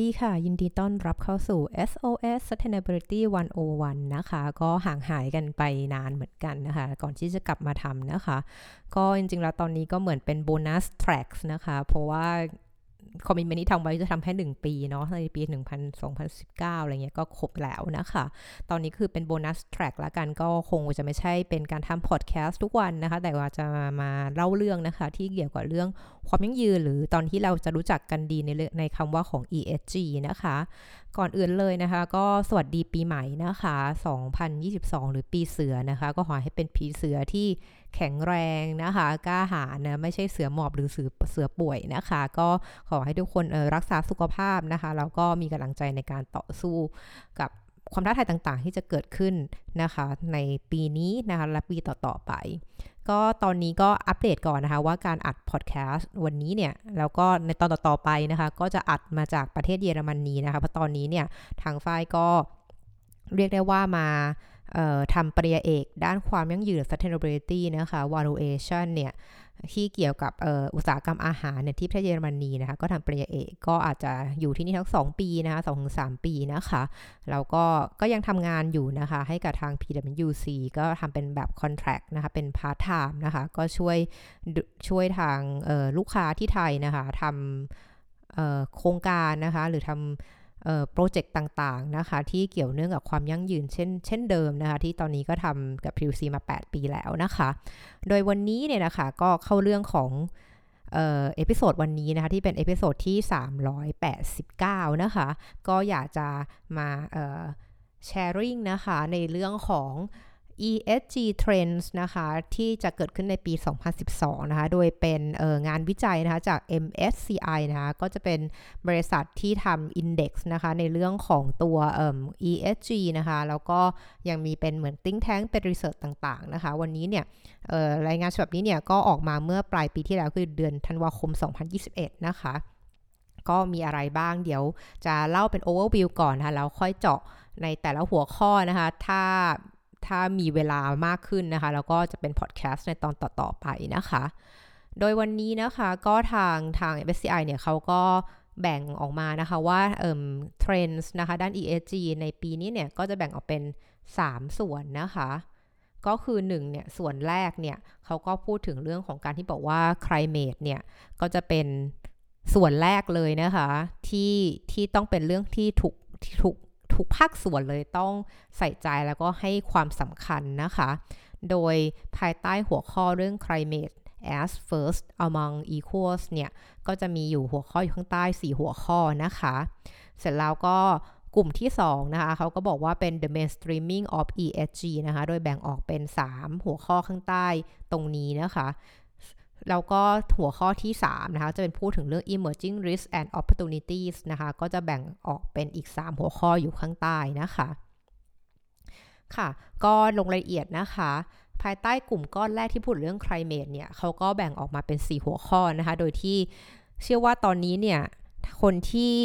ดีค่ะ ยินดีต้อนรับเข้าสู่ SOS Sustainability 101 นะคะ ก็ห่างหายกันไปนานเหมือนกันนะคะ ก่อนที่จะกลับมาทำนะคะ ก็จริงๆ แล้วตอนนี้ก็เหมือนเป็น bonus track นะคะ เพราะว่า commitment ที่ทำไว้จะทำแค่ 1 ปีเนาะในปี2019 อะไรเงี้ยก็ครบแล้วนะคะ ตอนนี้คือเป็น bonus track แล้วกันก็คงจะไม่ใช่เป็นการทำพอดแคสต์ทุกวันนะคะ แต่ว่าจะมาเล่าเรื่องนะคะ ที่เกี่ยวกับเรื่อง ความยั่งยืนหรือตอนที่เราจะรู้จักกันดีในในคำว่าของ ESG นะคะ ก่อนอื่นเลยนะคะ ก็สวัสดีปีใหม่นะคะ 2022 หรือปีเสือนะคะ ก็ขอให้เป็นปีเสือที่แข็งแรงนะคะ กล้าหาญนะไม่ใช่เสือหมอบหรือเสือเสือป่วยนะคะ ก็ขอให้ทุกคนรักษาสุขภาพนะคะแล้วก็มีกำลังใจในการต่อสู้กับความท้าทายต่างๆ ที่จะเกิดขึ้นนะคะ ในปีนี้นะคะและปีต่อๆไป ก็ตอนนี้ก็อัปเดตก่อนนะคะ ว่าการอัดพอดแคสต์วันนี้เนี่ย แล้วก็ในตอนต่อๆไปนะคะ ก็จะอัดมาจากประเทศเยอรมนีนะคะเพราะตอนนี้เนี่ยทางฝ้ายก็เรียกได้ว่ามาทำปริญญาเอกด้านความยั่งยืน sustainability นะคะ valuation เนี่ย ที่เกี่ยวกับอุตสาหกรรมอาหารเนี่ยที่ประเทศเยอรมนีนะคะก็ทำปริญญาเอกก็อาจจะอยู่ที่นี่ทั้ง 2 ปีนะคะสองถึงสปีนะคะแล้วก็ก็ยังทำงานอยู่นะคะให้กับทาง PwC ก็ทำเป็นแบบ contract นะคะเป็น part time นะคะก็ช่วยช่วยทางลูกค้าที่ไทยนะคะทำโครงการนะคะหรือทำ project ต่างๆนะคะที่เกี่ยวเนื่องกับความยั่งยืนเช่นเช่นเดิมนะคะที่ตอนนี้ก็ทำกับ PUC มา 8 ปีแล้วนะคะ โดยวันนี้เนี่ยนะคะก็เข้าเรื่องของ episode วันนี้นะคะที่เป็น episode ที่ 389 นะคะ ก็อยากจะมา sharing นะคะในเรื่องของ ESG Trends นะคะ ที่จะเกิดขึ้นในปี 2012 นะคะ โดยเป็นงานวิจัยนะคะจาก MSCI นะคะ ก็จะเป็นบริษัทที่ทำ Index นะคะ ในเรื่องของตัว ESG นะคะ แล้วก็ยังมีเป็นเหมือน think tank เป็น research ต่างๆ นะคะ วันนี้เนี่ยรายงานฉบับนี้เนี่ยก็ออกมาเมื่อปลายปีที่แล้วคือเดือนธันวาคม 2021 นะคะก็มีอะไรบ้างเดี๋ยวจะเล่าเป็น overview ก่อนนะคะแล้วค่อยเจาะในแต่ละหัวข้อนะคะ ถ้า ถ้ามีเวลามากขึ้นนะคะ แล้วก็จะเป็นพอดแคสต์ในตอนต่อ ๆ ไปนะคะ โดยวันนี้นะคะก็ทางทาง MSCI เนี่ยเขาก็แบ่งออกมานะคะว่าเอ่อเทรนด์นะคะ ด้าน ESG ในปีนี้เนี่ยก็จะแบ่งออกเป็น 3 ส่วนนะคะ ก็คือ1เนี่ยส่วนแรกเนี่ยเขาก็พูดถึงเรื่องของการที่บอกว่า climate เนี่ยก็จะเป็นส่วนแรกเลยนะคะ ที่ที่ต้องเป็นเรื่องที่ถูกถูก ทุกภาคส่วนเลยต้องใส่ใจแล้วก็ให้ความสำคัญนะคะ โดยภายใต้หัวข้อเรื่อง climate as first among equals เนี่ย ก็จะมีอยู่หัวข้ออยู่ข้างใต้ 4 หัวข้อนะคะ เสร็จแล้วก็กลุ่มที่ 2 นะคะ เขาก็บอกว่าเป็น the mainstreaming of ESG นะคะ โดยแบ่งออกเป็น 3 หัวข้อข้างใต้ตรงนี้นะคะ แล้วก็หัวข้อที่ 3 นะคะ จะเป็นพูดถึงเรื่อง emerging risk and opportunities นะคะ ก็จะแบ่งออกเป็นอีก 3 หัวข้ออยู่ข้างใต้นะคะ ค่ะ ก็ลงรายละเอียดนะคะ ภายใต้กลุ่มก้อนแรกที่พูดเรื่อง climate เนี่ยเขาก็แบ่งออกมาเป็น 4 หัวข้อนะคะ โดยที่เชื่อว่าตอนนี้เนี่ย คนที่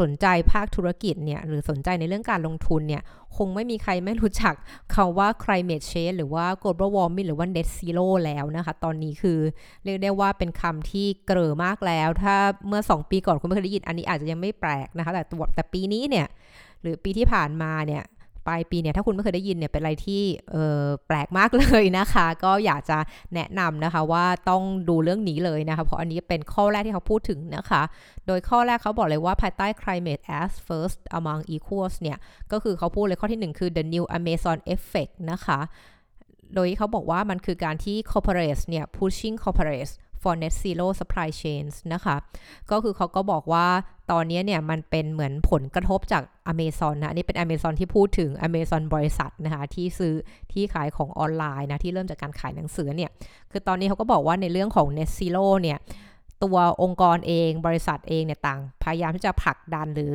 สนใจภาคธุรกิจเนี่ยหรือสนใจในเรื่องการลงทุนเนี่ยคงไม่มีใครไม่รู้จักคาว่า climate change หรือว่า global warming หรือว่า net zero แล้วนะคะ ตอนนี้คือเรียกได้ว่าเป็นคำที่เกลอมากแล้ว ถ้าเมื่อ 2 ปีก่อนคุณไม่เคยได้ยินอันนี้อาจจะยังไม่แปลกนะคะ แต่แต่ปีนี้เนี่ยหรือปีที่ผ่านมาเนี่ย ปลายปีเนี่ยถ้าคุณไม่เคยได้ยินเนี่ยเป็นอะไรที่แปลกมากเลยนะคะ ก็อยากจะแนะนำนะคะว่าต้องดูเรื่องนี้เลยนะคะ เพราะอันนี้เป็นข้อแรกที่เขาพูดถึงนะคะ โดยข้อแรกเขาบอกเลยว่าภายใต้ climate as first among equals เนี่ยก็คือเขาพูดเลยข้อที่ 1 คือ the new Amazon effect นะคะ โดยเขาบอกว่ามันคือการที่ corporates เนี่ย pushing corporates for net zero supply chains นะคะ ก็คือเขาก็บอกว่าตอนนี้เนี่ยมันเป็นเหมือนผลกระทบจาก Amazon นะนี่เป็น Amazon ที่พูดถึง Amazon บริษัทนะคะ ที่ซื้อที่ขายของออนไลน์นะ ที่เริ่มจากการขายหนังสือเนี่ย คือตอนนี้เขาก็บอกว่าในเรื่องของ net zero เนี่ยตัวองค์กรเองบริษัทเองเนี่ยต่าง พยายามที่จะผลักดันหรือ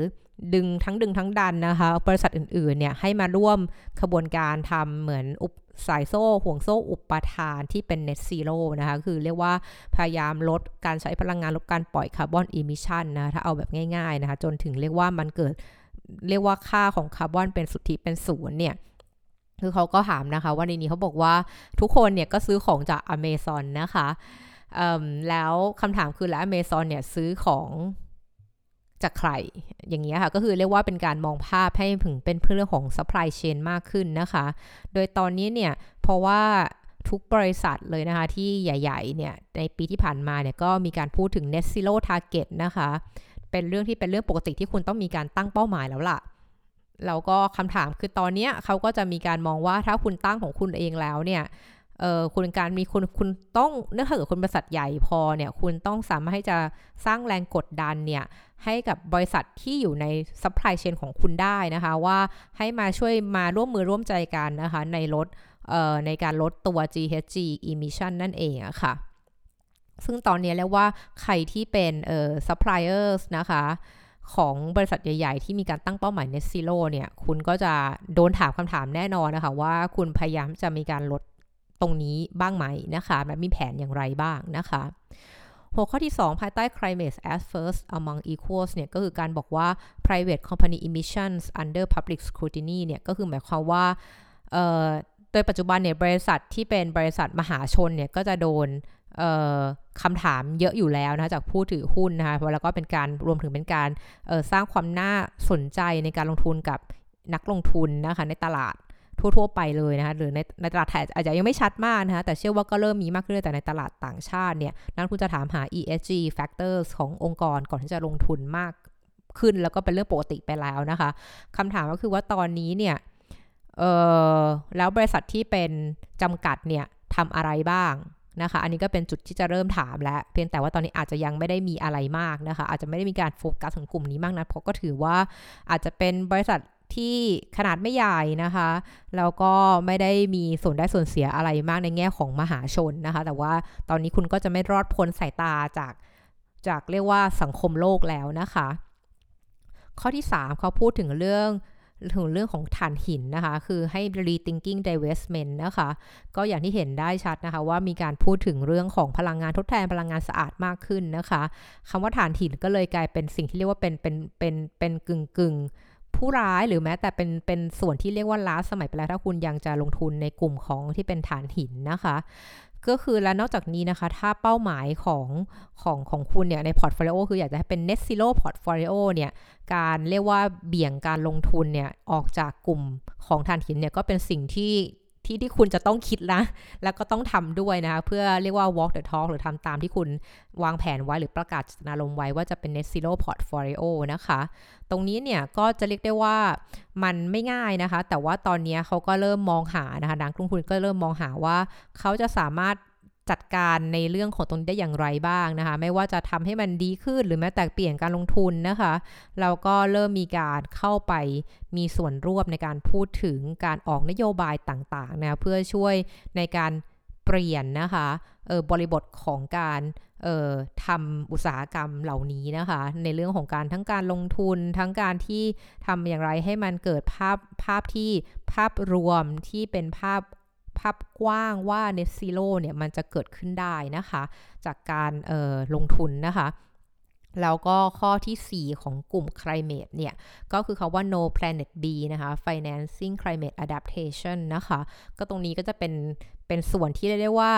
ดึงทั้งดึงทั้งดันนะคะ บริษัทอื่นๆเนี่ยให้มาร่วมกระบวนการทำเหมือนอุป สายโซ่ห่วงโซ่อุปทานที่เป็น net zero นะคะคือเรียกว่าพยายามลดการใช้พลังงานลดการปล่อย carbon emission นะถ้าเอาแบบง่ายๆนะคะจนถึงเรียกว่ามันเกิดเรียกว่าค่าของคาร์บอนเป็นสุทธิเป็นศูนย์เนี่ยคือเขาก็ถามนะคะว่าในนี้เขาบอกว่าทุกคนเนี่ยก็ซื้อของจากอเมซอนนะคะแล้วคำถามคือแล้วอเมซอนเนี่ยซื้อของ จากใคร อย่างเงี้ยค่ะ ก็คือเรียกว่าเป็นการมองภาพให้ถึงเป็นเรื่องของ supply chain มากขึ้นนะคะ โดยตอนนี้เนี่ย เพราะว่าทุกบริษัทเลยนะคะ ที่ใหญ่ๆ เนี่ย ในปีที่ผ่านมาเนี่ย ก็มีการพูดถึง net zero target นะคะ เป็นเรื่องที่เป็นเรื่องปกติที่คุณต้องมีการตั้งเป้าหมายแล้วล่ะแล้วก็คำถามคือตอนนี้เขาก็จะมีการมองว่าถ้าคุณตั้งของคุณเองแล้วเนี่ย เออคุณการมีคุณคุณต้องเนื่องจากคุณบริษัทใหญ่พอเนี่ยคุณต้องสามารถให้จะสร้างแรงกดดันเนี่ยให้กับบริษัทที่อยู่ใน supply chain ของคุณได้นะคะว่าให้มาช่วยมาร่วมมือร่วมใจกันนะคะในลดในการลดตัว GHG emission นั่นเองอะค่ะ ซึ่งตอนนี้เรียกว่าใครที่เป็นเอ่อ suppliers นะคะของบริษัทใหญ่ ๆ ที่มีการตั้งเป้าหมาย net zero เนี่ย คุณก็จะโดนถามคำถามแน่นอนนะคะ ว่าคุณพยายามจะมีการลด ตรงนี้บ้างไหมนะคะและมีแผนอย่างไรบ้างนะคะหัวข้อที่ 2 ภายใต้ climate as first among equals เนี่ยก็คือการบอกว่า private company emissions under public scrutiny เนี่ยก็คือหมายความว่าโดยปัจจุบันเนี่ยบริษัทที่เป็นบริษัทมหาชนเนี่ยก็จะโดนคำถามเยอะอยู่แล้วนะจากผู้ถือหุ้นนะคะแล้วก็เป็นการรวมถึงเป็นการสร้างความน่าสนใจในการลงทุนกับนักลงทุนนะคะในตลาด ทั่ว ๆ ไปเลยนะคะหรือในในตลาดไทยอาจจะยังไม่ชัดมากนะคะแต่เชื่อว่าก็เริ่มมีมากขึ้นแต่ในตลาดต่างชาติเนี่ยนักลงทุนจะถามหา ESG factors ขององค์กรก่อนที่จะลงทุนมากขึ้นแล้วก็เป็นเรื่องปกติไปแล้วนะคะคำถามก็คือว่าตอนนี้เนี่ยเออแล้วบริษัทที่เป็นจำกัดเนี่ยทำอะไรบ้างนะคะ อันนี้ก็เป็นจุดที่จะเริ่มถามแล้ว เพียงแต่ว่าตอนนี้อาจจะยังไม่ได้มีอะไรมากนะคะ อาจจะไม่ได้มีการโฟกัสถึงกลุ่มนี้มากนะเพราะก็ถือว่าอาจจะเป็นบริษัท ที่ขนาดไม่ใหญ่นะคะ แล้วก็ไม่ได้มีส่วนได้ส่วนเสียอะไรมากในแง่ของมหาชนนะคะ แต่ว่าตอนนี้คุณก็จะไม่รอดพ้นสายตาจากจากเรียกว่าสังคมโลกแล้วนะคะ ข้อที่ 3 เขาพูดถึงเรื่องถึงเรื่องของถ่านหินนะคะ คือให้ rethinking divestment นะคะ ก็อย่างที่เห็นได้ชัดนะคะว่ามีการพูดถึงเรื่องของพลังงานทดแทนพลังงานสะอาดมากขึ้นนะคะคำว่าถ่านหินก็เลยกลายเป็นสิ่งที่เรียกว่าเป็นเป็นเป็นเป็นกึ่งกึ่ง ผู้ร้ายหรือแม้แต่เป็นเป็นส่วนที่เรียกว่าล้าสมัยไปแล้วถ้าคุณยังจะลงทุนในกลุ่มของที่เป็นถ่านหินนะคะ ก็คือและนอกจากนี้นะคะ ถ้าเป้าหมายของของของคุณเนี่ยใน portfolio คืออยากจะให้เป็น net zero portfolio เนี่ยการเรียกว่าเบี่ยงการลงทุนเนี่ยออกจากกลุ่มของถ่านหินเนี่ยก็เป็นสิ่งที่ ที่ที่คุณจะต้องคิดนะ แล้วก็ต้องทำด้วยนะคะเพื่อเรียกว่า walk the talk หรือทำตามที่คุณวางแผนไว้หรือประกาศจตนารมไว้ว่าจะเป็น net zero portfolio นะคะ ตรงนี้เนี่ยก็จะเรียกได้ว่ามันไม่ง่ายนะคะ แต่ว่าตอนนี้เขาก็เริ่มมองหานะคะนักลงทุนก็เริ่มมองหาว่าเขาจะสามารถ จัดการในเรื่องของตรงนี้ได้อย่างไรบ้างนะคะ ไม่ว่าจะทำให้มันดีขึ้นหรือแม้แต่เปลี่ยนการลงทุนนะคะเราก็เริ่มมีการเข้าไปมีส่วนร่วมในการพูดถึงการออกนโยบายต่างๆนะเพื่อช่วยในการเปลี่ยนนะคะเออบริบทของการเอ่อทำอุตสาหกรรมเหล่านี้นะคะ ในเรื่องของการทั้งการลงทุน ทั้งการที่ทำอย่างไรให้มันเกิดภาพภาพที่ภาพรวมที่เป็นภาพ ภาพกว้างว่า net zero เนี่ยมันจะเกิดขึ้นได้นะคะ จากการลงทุนนะคะแล้วก็ข้อที่ 4 ของกลุ่ม climate เนี่ย ก็คือคาว่า no planet B นะคะ financing climate adaptation นะคะ ก็ตรงนี้ก็จะเป็น เป็นส่วนที่เรียกได้ว่า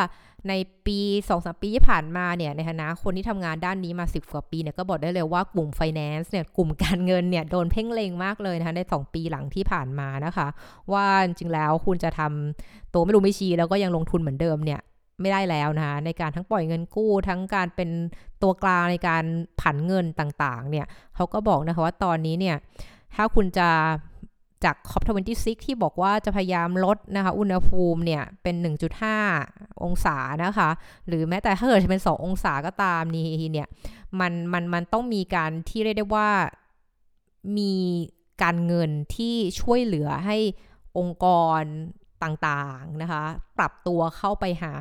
ในปี2อสปีที่ผ่านมาเนี่ยในฐานะคนที่ทำงานด้านนี้มา 10 กว่าปีเนี่ยก็บอกได้เลยว่ากลุ่ม finance เนี่ยกลุ่มการเงินเนี่ยโดนเพ่งเลงมากเลยนะคะใน 2 ปีหลังที่ผ่านมานะคะ ว่าจริงแล้วคุณจะทำตัวไม่รู้ไม่ชี้แล้วก็ยังลงทุนเหมือนเดิมเนี่ยไม่ได้แล้วนะคะในการทั้งปล่อยเงินกู้ทั้งการเป็นตัวกลางในการผันเงินต่างๆเนี่ยเขาก็บอกนะคะว่าตอนนี้เนี่ยถ้าคุณจะ จาก COP26 ที่บอกว่าจะพยายามลดนะคะอุณหภูมิเนี่ยเป็น 1.5 องศานะคะ หรือแม้แต่ถ้าเกิดจะเป็น 2 องศาก็ตามนี่เนี่ยมันมันมันต้องมีการที่เรียกได้ว่ามีการเงินที่ช่วยเหลือให้องค์กรต่างๆนะคะ ปรับตัวเข้าไปหา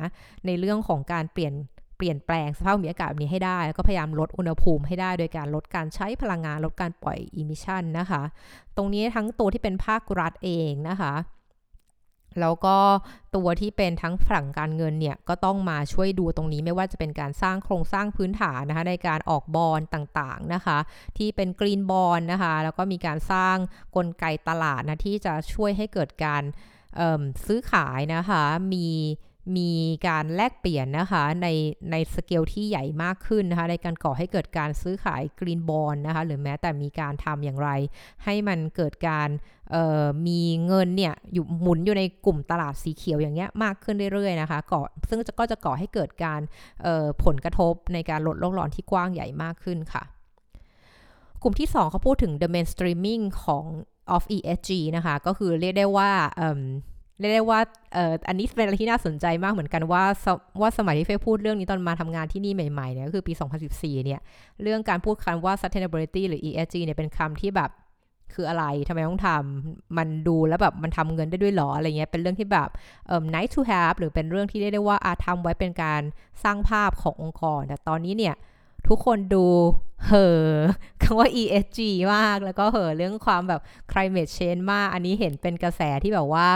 ในเรื่องของการเปลี่ยน เปลี่ยนแปลงสภาพภูมิอากาศนี้ให้ได้ แล้วก็พยายามลดอุณหภูมิให้ได้ โดยการลดการใช้พลังงาน ลดการปล่อย emission นะคะ ตรงนี้ทั้งตัวที่เป็นภาครัฐเองนะคะแล้วก็ตัวที่เป็นทั้งฝั่งการเงินเนี่ยก็ต้องมาช่วยดูตรงนี้ไม่ว่าจะเป็นการสร้างโครงสร้างพื้นฐานนะคะในการออกบอลต่างๆนะคะ ที่เป็น green bond นะคะแล้วก็มีการสร้างกลไกตลาดนะที่จะช่วยให้เกิดการซื้อขายนะคะมี มีการแลกเปลี่ยนนะคะในในสเกลที่ใหญ่มากขึ้นนะคะในการก่อให้เกิดการซื้อขายกรีนบอลนะคะหรือแม้แต่มีการทำอย่างไร ให้มันเกิดการมีเงินเนี่ยอยู่หมุนอยู่ในกลุ่มตลาดสีเขียวอย่างเงี้ยมากขึ้นเรื่อยๆนะคะก่อซึ่งก็จะก่อให้เกิดการผลกระทบในการลดโลกร้อนที่กว้างใหญ่มากขึ้นค่ะ กลุ่มที่ 2เขาพูดถึง the mainstreaming ของ of ESG นะคะก็คือเรียกได้ว่า เรียกได้ว่าเอ่ออันนี้เป็นอะไรที่น่าสนใจมากเหมือนกันว่าว่าสมัยที่เฟยพูดเรื่องนี้ตอนมาทำงานที่นี่ใหม่ๆเนี่ยก็คือปี 2014 เนี่ย เรื่องการพูดคำว่า sustainability หรือ ESG เนี่ยเป็นคำที่แบบคืออะไรทำไมต้องทำมันดูแล้วแบบมันทำเงินได้ด้วยหรออะไรเงี้ยเป็นเรื่องที่แบบเอ่อ nice to have หรือเป็นเรื่องที่เรียกได้ว่าอาทำไว้เป็นการสร้างภาพขององค์กร แต่ตอนนี้เนี่ยทุกคนดูเห่อคำว่า ESG มาก แล้วก็เห่อเรื่องความแบบ climate change มาก อันนี้เห็นเป็นกระแสที่แบบว่า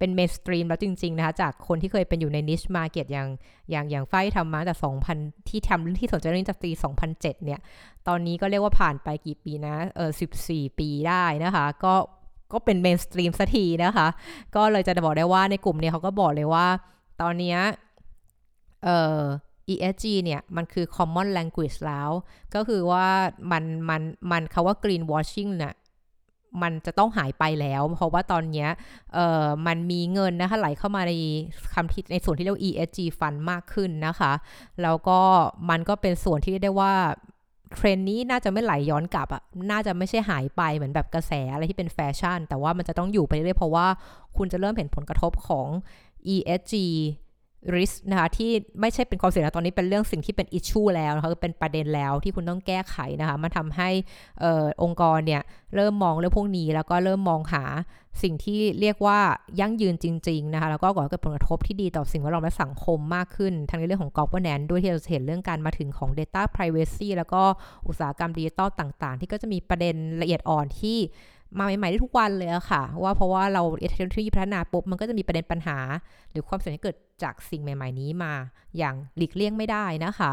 เป็น mainstream แล้วจริง ๆ นะคะ จากคนที่เคยเป็นอยู่ใน niche market อย่างอย่างอย่างไฟทำมาแต่ 2000 ที่ทำเรื่องที่สนใจเรื่องจากปี2007 เนี่ย ตอนนี้ก็เรียกว่าผ่านไปกี่ปีนะ เออ14 ปีได้นะคะ ก็ก็เป็น mainstream สักทีนะคะ ก็เลยจะบอกได้ว่าในกลุ่มเนี้ยเขาก็บอกเลยว่า ตอนนี้เอ่อ ESG เนี่ยมันคือ common language แล้ว ก็คือว่ามันมันมันคาว่า green washing เนี่ย มันจะต้องหายไปแล้ว เพราะว่าตอนนี้เอ่อมันมีเงินนะคะไหลเข้ามาในคำที่ในส่วนที่เรียก ESG fund มากขึ้นนะคะ แล้วก็มันก็เป็นส่วนที่ได้ว่าเทรนนี้น่าจะไม่ไหลย้อนกลับอะ น่าจะไม่ใช่หายไปเหมือนแบบกระแสอะไรที่เป็นแฟชั่น แต่ว่ามันจะต้องอยู่ไปเรื่อยเพราะว่าคุณจะเริ่มเห็นผลกระทบของ ESG risk นะคะที่ไม่ใช่เป็นความเสี่ยงตอนนี้เป็นเรื่องสิ่งที่เป็น issue แล้วนะคะเป็นประเด็นแล้วที่คุณต้องแก้ไขนะคะมันทำให้ออองค์กรเนี่ยเริ่มมองเรื่องพวกนี้ แล้วก็เริ่มมองหาสิ่งที่เรียกว่ายั่งยืนจริง ๆ นะคะ แล้วก็ก่อให้เกิดผลกระทบที่ดีต่อสิ่งแวดล้อมและสังคมมากขึ้น ทั้งในเรื่องของ governance ด้วยที่เราเห็นเรื่องการมาถึงของ data privacy แล้วก็อุตสาหกรรมดิจิตอลต่าง ๆ ที่ก็จะมีประเด็นละเอียดอ่อนที่ มาใหม่ๆได้ทุกวันเลยอะค่ะ ว่าเพราะว่าเราเทคโนโลยีพัฒนาปุ๊บมันก็จะมีประเด็นปัญหา หรือความเสี่ยงที่เกิดจากสิ่งใหม่ ๆ นี้มาอย่างหลีกเลี่ยงไม่ได้นะคะ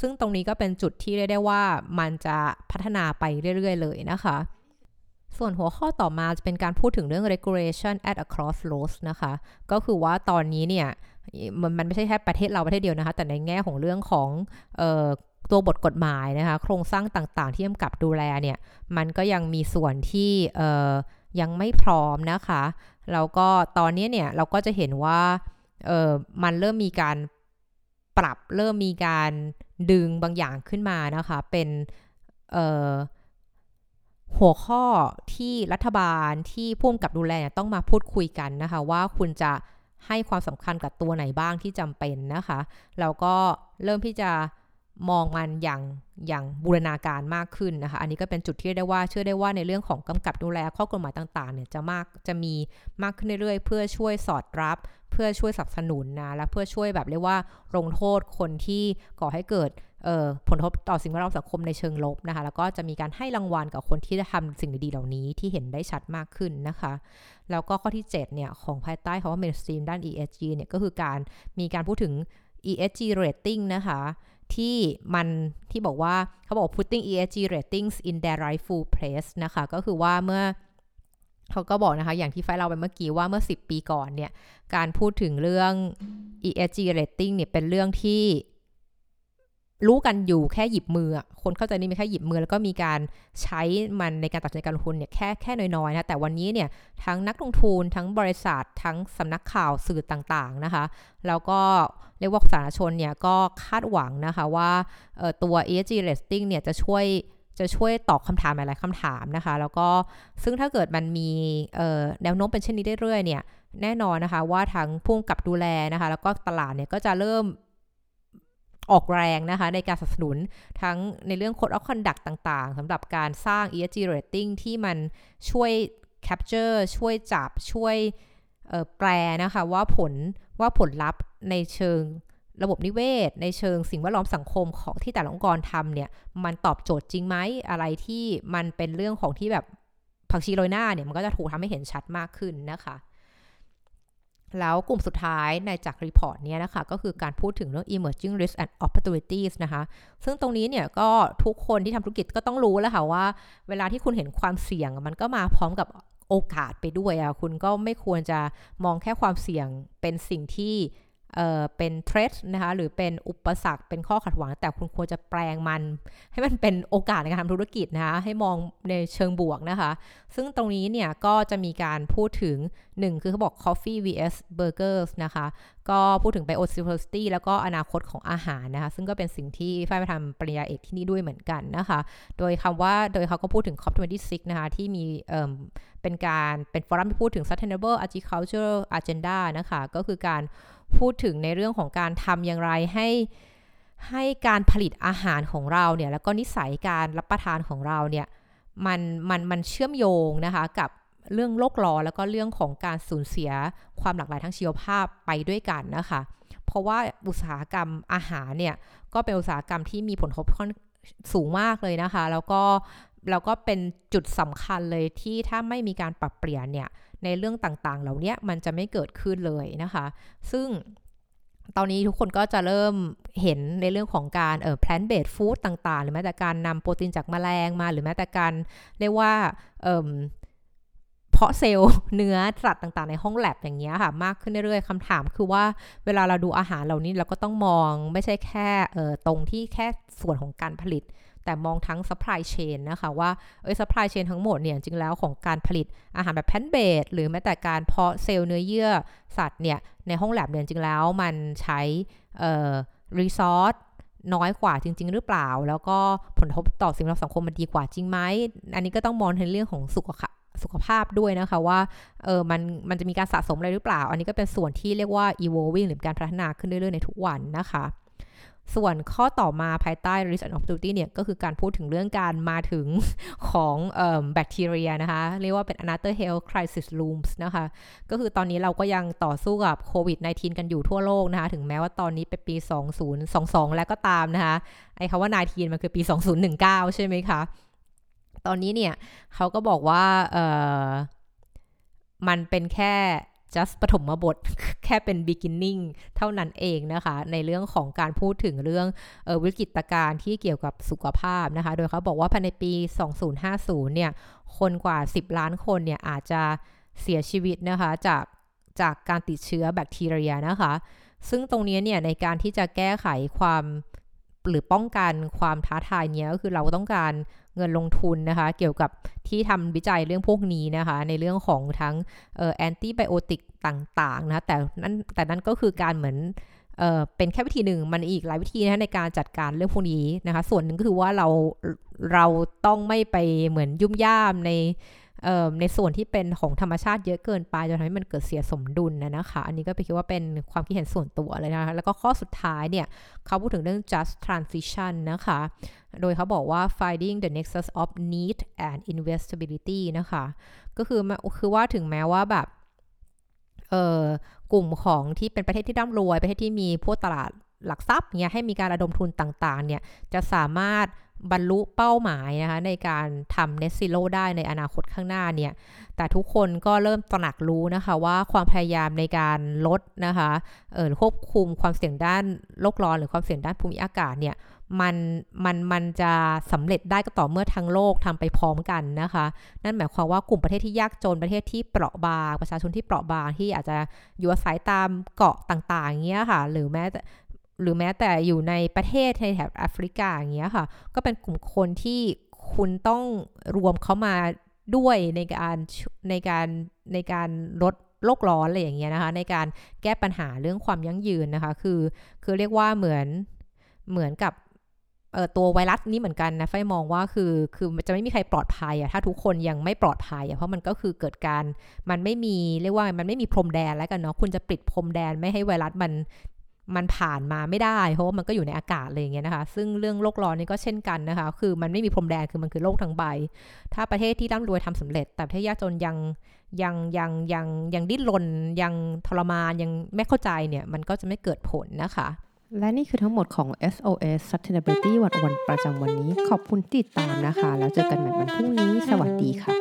ซึ่งตรงนี้ก็เป็นจุดที่เรียกได้ว่ามันจะพัฒนาไปเรื่อย ๆ เลยนะคะ ส่วนหัวข้อต่อมาจะเป็นการพูดถึงเรื่อง regulation at a crossroads นะคะ ก็คือว่าตอนนี้เนี่ยมันมันไม่ใช่แค่ประเทศเราประเทศเดียวนะคะ แต่ในแง่ของเรื่องของ ตัวบทกฎหมายนะคะ โครงสร้างต่างๆ ที่กำกับดูแลเนี่ย มันก็ยังมีส่วนที่ยังไม่พร้อมนะคะแล้วก็ตอนนี้เนี่ยเราก็จะเห็นว่ามันเริ่มมีการปรับเริ่มมีการดึงบางอย่างขึ้นมานะคะ เป็นหัวข้อที่รัฐบาลที่พุ่มกับดูแลต้องมาพูดคุยกันนะคะ ว่าคุณจะให้ความสำคัญกับตัวไหนบ้างที่จำเป็นนะคะแล้วก็เริ่มที่จะ มองมันอย่างอย่างบูรณาการมากขึ้นนะคะ อันนี้ก็เป็นจุดที่ได้ว่าเชื่อได้ว่าในเรื่องของกำกับดูแลข้อกฎหมายต่างๆเนี่ยจะมากจะมีมากขึ้นเรื่อยๆ เพื่อช่วยสอดรับ เพื่อช่วยสนับสนุนนะและเพื่อช่วยแบบเรียกว่าลงโทษคนที่ก่อให้เกิดผลกระทบต่อสิ่งแวดล้อมสังคมในเชิงลบนะคะ แล้วก็จะมีการให้รางวัลกับคนที่จะทำสิ่งดีๆเหล่านี้ที่เห็นได้ชัดมากขึ้นนะคะ แล้วก็ข้อที่ 7 เนี่ย ของภายใต้คำว่า mainstream ด้าน ESG เนี่ยก็คือการมีการพูดถึง ESG rating นะคะ ที่มันที่บอกว่าเขาบอก putting ESG ratings in their rightful place นะคะ ก็คือว่าเมื่อเขาก็บอกนะคะ อย่างที่ไฟเราไปเมื่อกี้ว่าเมื่อ 10 ปีก่อนเนี่ย การพูดถึงเรื่อง ESG rating เนี่ยเป็นเรื่องที่ รู้กันอยู่แค่หยิบมือ คนเข้าใจนี่ม่แค่หยิบมือ แล้วก็มีการใช้มันในการตัดสินใจการลงทุนเนี่ยแค่แค่น้อยๆนะแต่วันนี้เนี่ยทั้งนักลงทุนทั้งบริษัท ทั้งสำนักข่าวสื่อต่างๆนะคะ แล้วก็เรียกว่าสาธารณชนเนี่ยก็คาดหวังนะคะว่าตัว ESG rating เนี่ยจะช่วยจะช่วยตอบคำถามหลายๆคำถามนะคะ แล้วก็ซึ่งถ้าเกิดมันมีแนวโน้มเป็นเช่นนี้เรื่อยๆเนี่ยแน่นอนนะคะว่าทั้งพุ่งกับดูแลนะคะ แล้วก็ตลาดเนี่ยก็จะเริ่ม ออกแรงนะคะในการสนับสนุนทั้งในเรื่อง Code of Conduct ต่างๆสำหรับการสร้าง ESG rating ที่มันช่วย capture ช่วยจับช่วยแปลนะคะว่าผลว่าผลลัพธ์ในเชิงระบบนิเวศ ในเชิงสิ่งแวดล้อมสังคมของที่แต่ละองค์กรทำเนี่ยมันตอบโจทย์จริงไหมอะไรที่มันเป็นเรื่องของที่แบบผักชีโรยหน้าเนี่ยมันก็จะถูกทำให้เห็นชัดมากขึ้นนะคะ แล้วกลุ่มสุดท้ายในจากรีพอร์ตเนี้นะคะ ก็คือการพูดถึงเรื่อง emerging risk and opportunities นะคะ ซึ่งตรงนี้เนี่ยก็ทุกคนที่ทำธุรกิจก็ต้องรู้แล้วค่ะว่า เวลาที่คุณเห็นความเสี่ยงมันก็มาพร้อมกับโอกาสไปด้วยอะคุณก็ไม่ควรจะมองแค่ความเสี่ยงเป็นสิ่งที่ เอ่อเป็นเทรดนะคะหรือเป็นอุปสรรคเป็นข้อขัดขวาง แต่คุณควรจะแปลงมัน ให้มันเป็นโอกาสในการทำธุรกิจนะคะให้มองในเชิงบวกนะคะ ซึ่งตรงนี้เนี่ยก็จะมีการพูดถึง 1 คือเขาบอก coffee vs burgers นะคะก็พูดถึง biodiversity แล้วก็อนาคตของอาหารนะคะ ซึ่งก็เป็นสิ่งที่ฝ้ายไปทำปริญญาเอกที่นี่ด้วยเหมือนกันนะคะ โดยคำว่าโดยเขาก็พูดถึง COP26 นะคะที่มีเป็นการเป็นฟอรัมที่พูดถึง sustainable agriculture agenda นะคะ ก็คือการ พูดถึงในเรื่องของการทำอย่างไรให้ให้การผลิตอาหารของเราเนี่ยแล้วก็นิสัยการรับประทานของเราเนี่ยมันมันมันเชื่อมโยงนะคะกับเรื่องโลกร้อนแล้วก็เรื่องของการสูญเสียความหลากหลายทางชีวภาพไปด้วยกันนะคะ เพราะว่าอุตสาหกรรมอาหารเนี่ยก็เป็นอุตสาหกรรมที่มีผลกระทบสูงมากเลยนะคะ แล้วก็แล้วก็เป็นจุดสำคัญเลยที่ถ้าไม่มีการปรับเปลี่ยนเนี่ย ในเรื่องต่างๆ เหล่านี้มันจะไม่เกิดขึ้นเลยนะคะ ซึ่งตอนนี้ทุกคนก็จะเริ่มเห็นในเรื่องของการเอ่อ plant based food ต่าง ๆ หรือแม้แต่การนำโปรตีนจากแมลงมา หรือแม้แต่การเรียกว่าเอ่อเพาะเซลล์เนื้อสัตว์ต่างๆในห้องแลบอย่างเงี้ยค่ะ มากขึ้นเรื่อยๆคำถามคือว่าเวลาเราดูอาหารเหล่านี้เราก็ต้องมองไม่ใช่แค่เอ่อตรงที่แค่ส่วนของการผลิต แต่มองทั้ง supply chain นะคะว่าเอ้ย supply chain ทั้งหมดเนี่ยจริงแล้วของการผลิตอาหารแบบแพนเบดหรือแม้แต่การเพาะเซลล์เนื้อเยื่อสัตว์เนี่ยในห้องแลบเนี่ยจริงแล้วมันใช้เอ่อรีซอสน้อยกว่าจริง ๆ หรือเปล่า แล้วก็ผลกระทบต่อสิ่งแวดล้อมสังคมมันดีกว่าจริงไหมอันนี้ก็ต้องมองในเรื่องของสุขภาพสุขภาพด้วยนะคะว่าเออมันมันจะมีการสะสมอะไรหรือเปล่า อันนี้ก็เป็นส่วนที่เรียกว่า evolving หรือการพัฒนาขึ้นเรื่อยๆในทุกวันนะคะ ส่วนข้อต่อมาภายใต้ risk and opportunity เนี่ยก็คือการพูดถึงเรื่องการมาถึงของแบคทีเรียนะคะ เรียกว่าเป็น another health crisis looms นะคะ ก็คือตอนนี้เราก็ยังต่อสู้กับโควิด -19 กันอยู่ทั่วโลกนะคะ ถึงแม้ว่าตอนนี้เป็นปี 2022 แล้วก็ตามนะคะ ไอ้คำว่า 19 มันคือปี 2019 ใช่ไหมคะ ตอนนี้เนี่ยเขาก็บอกว่ามันเป็นแค่ just ปฐมบท แค่เป็น beginning เท่านั้นเองนะคะ ในเรื่องของการพูดถึงเรื่องออวิกฤตการณ์ที่เกี่ยวกับสุขภาพนะคะ โดยเขาบอกว่าภายในปี 2050 เนี่ย คนกว่า 10 ล้านคนเนี่ย อาจจะเสียชีวิตนะคะ จากจากการติดเชื้อแบคทีเรียนะคะ ซึ่งตรงนี้เนี่ย ในการที่จะแก้ไขความหรือป้องกันความท้าทายเนี้ยก็คือเราต้องการ เงินลงทุนนะคะ เกี่ยวกับที่ทำวิจัยเรื่องพวกนี้นะคะ ในเรื่องของทั้งแอนติไบโอติกต่างๆนะแต่นั้นแต่นั้นก็คือการเหมือนเเป็นแค่วิธีหนึ่งมันอีกหลายวิธีนะในการจัดการเรื่องพวกนี้นะคะ ส่วนหนึ่งก็คือว่าเราเราต้องไม่ไปเหมือนยุ่มย่ามใน ในส่วนที่เป็นของธรรมชาติเยอะเกินไปจนทำให้มันเกิดเสียสมดุลนะนะคะ อันนี้ก็ไปคิดว่าเป็นความคิดเห็นส่วนตัวเลยนะคะ แล้วก็ข้อสุดท้ายเนี่ยเขาพูดถึงเรื่อง just transition นะคะ โดยเขาบอกว่า finding the nexus of need and investability นะคะ ก็คือคือว่าถึงแม้ว่าแบบเออกลุ่มของที่เป็นประเทศที่ร่ำรวย ประเทศที่มีพวกตลาดหลักทรัพย์เนี่ยให้มีการระดมทุนต่างๆเนี่ยจะสามารถ บรรลุเป้าหมายนะคะในการทำ net zero ได้ในอนาคตข้างหน้าเนี่ย แต่ทุกคนก็เริ่มตระหนักรู้นะคะว่าความพยายามในการลดนะคะเออควบคุมความเสี่ยงด้านโลกร้อนหรือความเสี่ยงด้านภูมิอากาศเนี่ยมันมันมันจะสำเร็จได้ก็ต่อเมื่อทั้งโลกทำไปพร้อมกันนะคะ นั่นหมายความว่ากลุ่มประเทศที่ยากจนประเทศที่เปราะบาง ประชาชนที่เปราะบางที่อาจจะอยู่อาศัยตามเกาะต่างๆเงี้ยค่ะ หรือแม้ หรือแม้แต่อยู่ในประเทศในแถบแอฟริกาอย่างเงี้ยค่ะ ก็เป็นกลุ่มคนที่คุณต้องรวมเขามาด้วยในการในการในการลดโลกร้อนอะไรอย่างเงี้ยนะคะ ในการแก้ปัญหาเรื่องความยั่งยืนนะคะ คือคือเรียกว่าเหมือนเหมือนกับเออตัวไวรัสนี้เหมือนกันนะไฟมองว่าคือคือจะไม่มีใครปลอดภัยอะถ้าทุกคนยังไม่ปลอดภัยอะเพราะมันก็คือเกิดการมันไม่มีเรียกว่ามันไม่มีพรมแดนแล้วกันเนาะคุณจะปิดพรมแดนไม่ให้ไวรัสมัน มันผ่านมาไม่ได้เพราะมันก็อยู่ในอากาศเลยอย่างเงี้ยนะคะ ซึ่งเรื่องโลกร้อนนี่ก็เช่นกันนะคะ คือมันไม่มีพรมแดนคือมันคือโลกทั้งใบ ถ้าประเทศที่ร่ำรวยทำสำเร็จ แต่ประเทศยากจนยังยังยังยังยังดิ้นรนยังทรมานยังไม่เข้าใจเนี่ย มันก็จะไม่เกิดผลนะคะ และนี่คือทั้งหมดของ SOS Sustainability วันวันประจำวันนี้ ขอบคุณติดตามนะคะ แล้วเจอกันใหม่วันพรุ่งนี้ สวัสดีค่ะ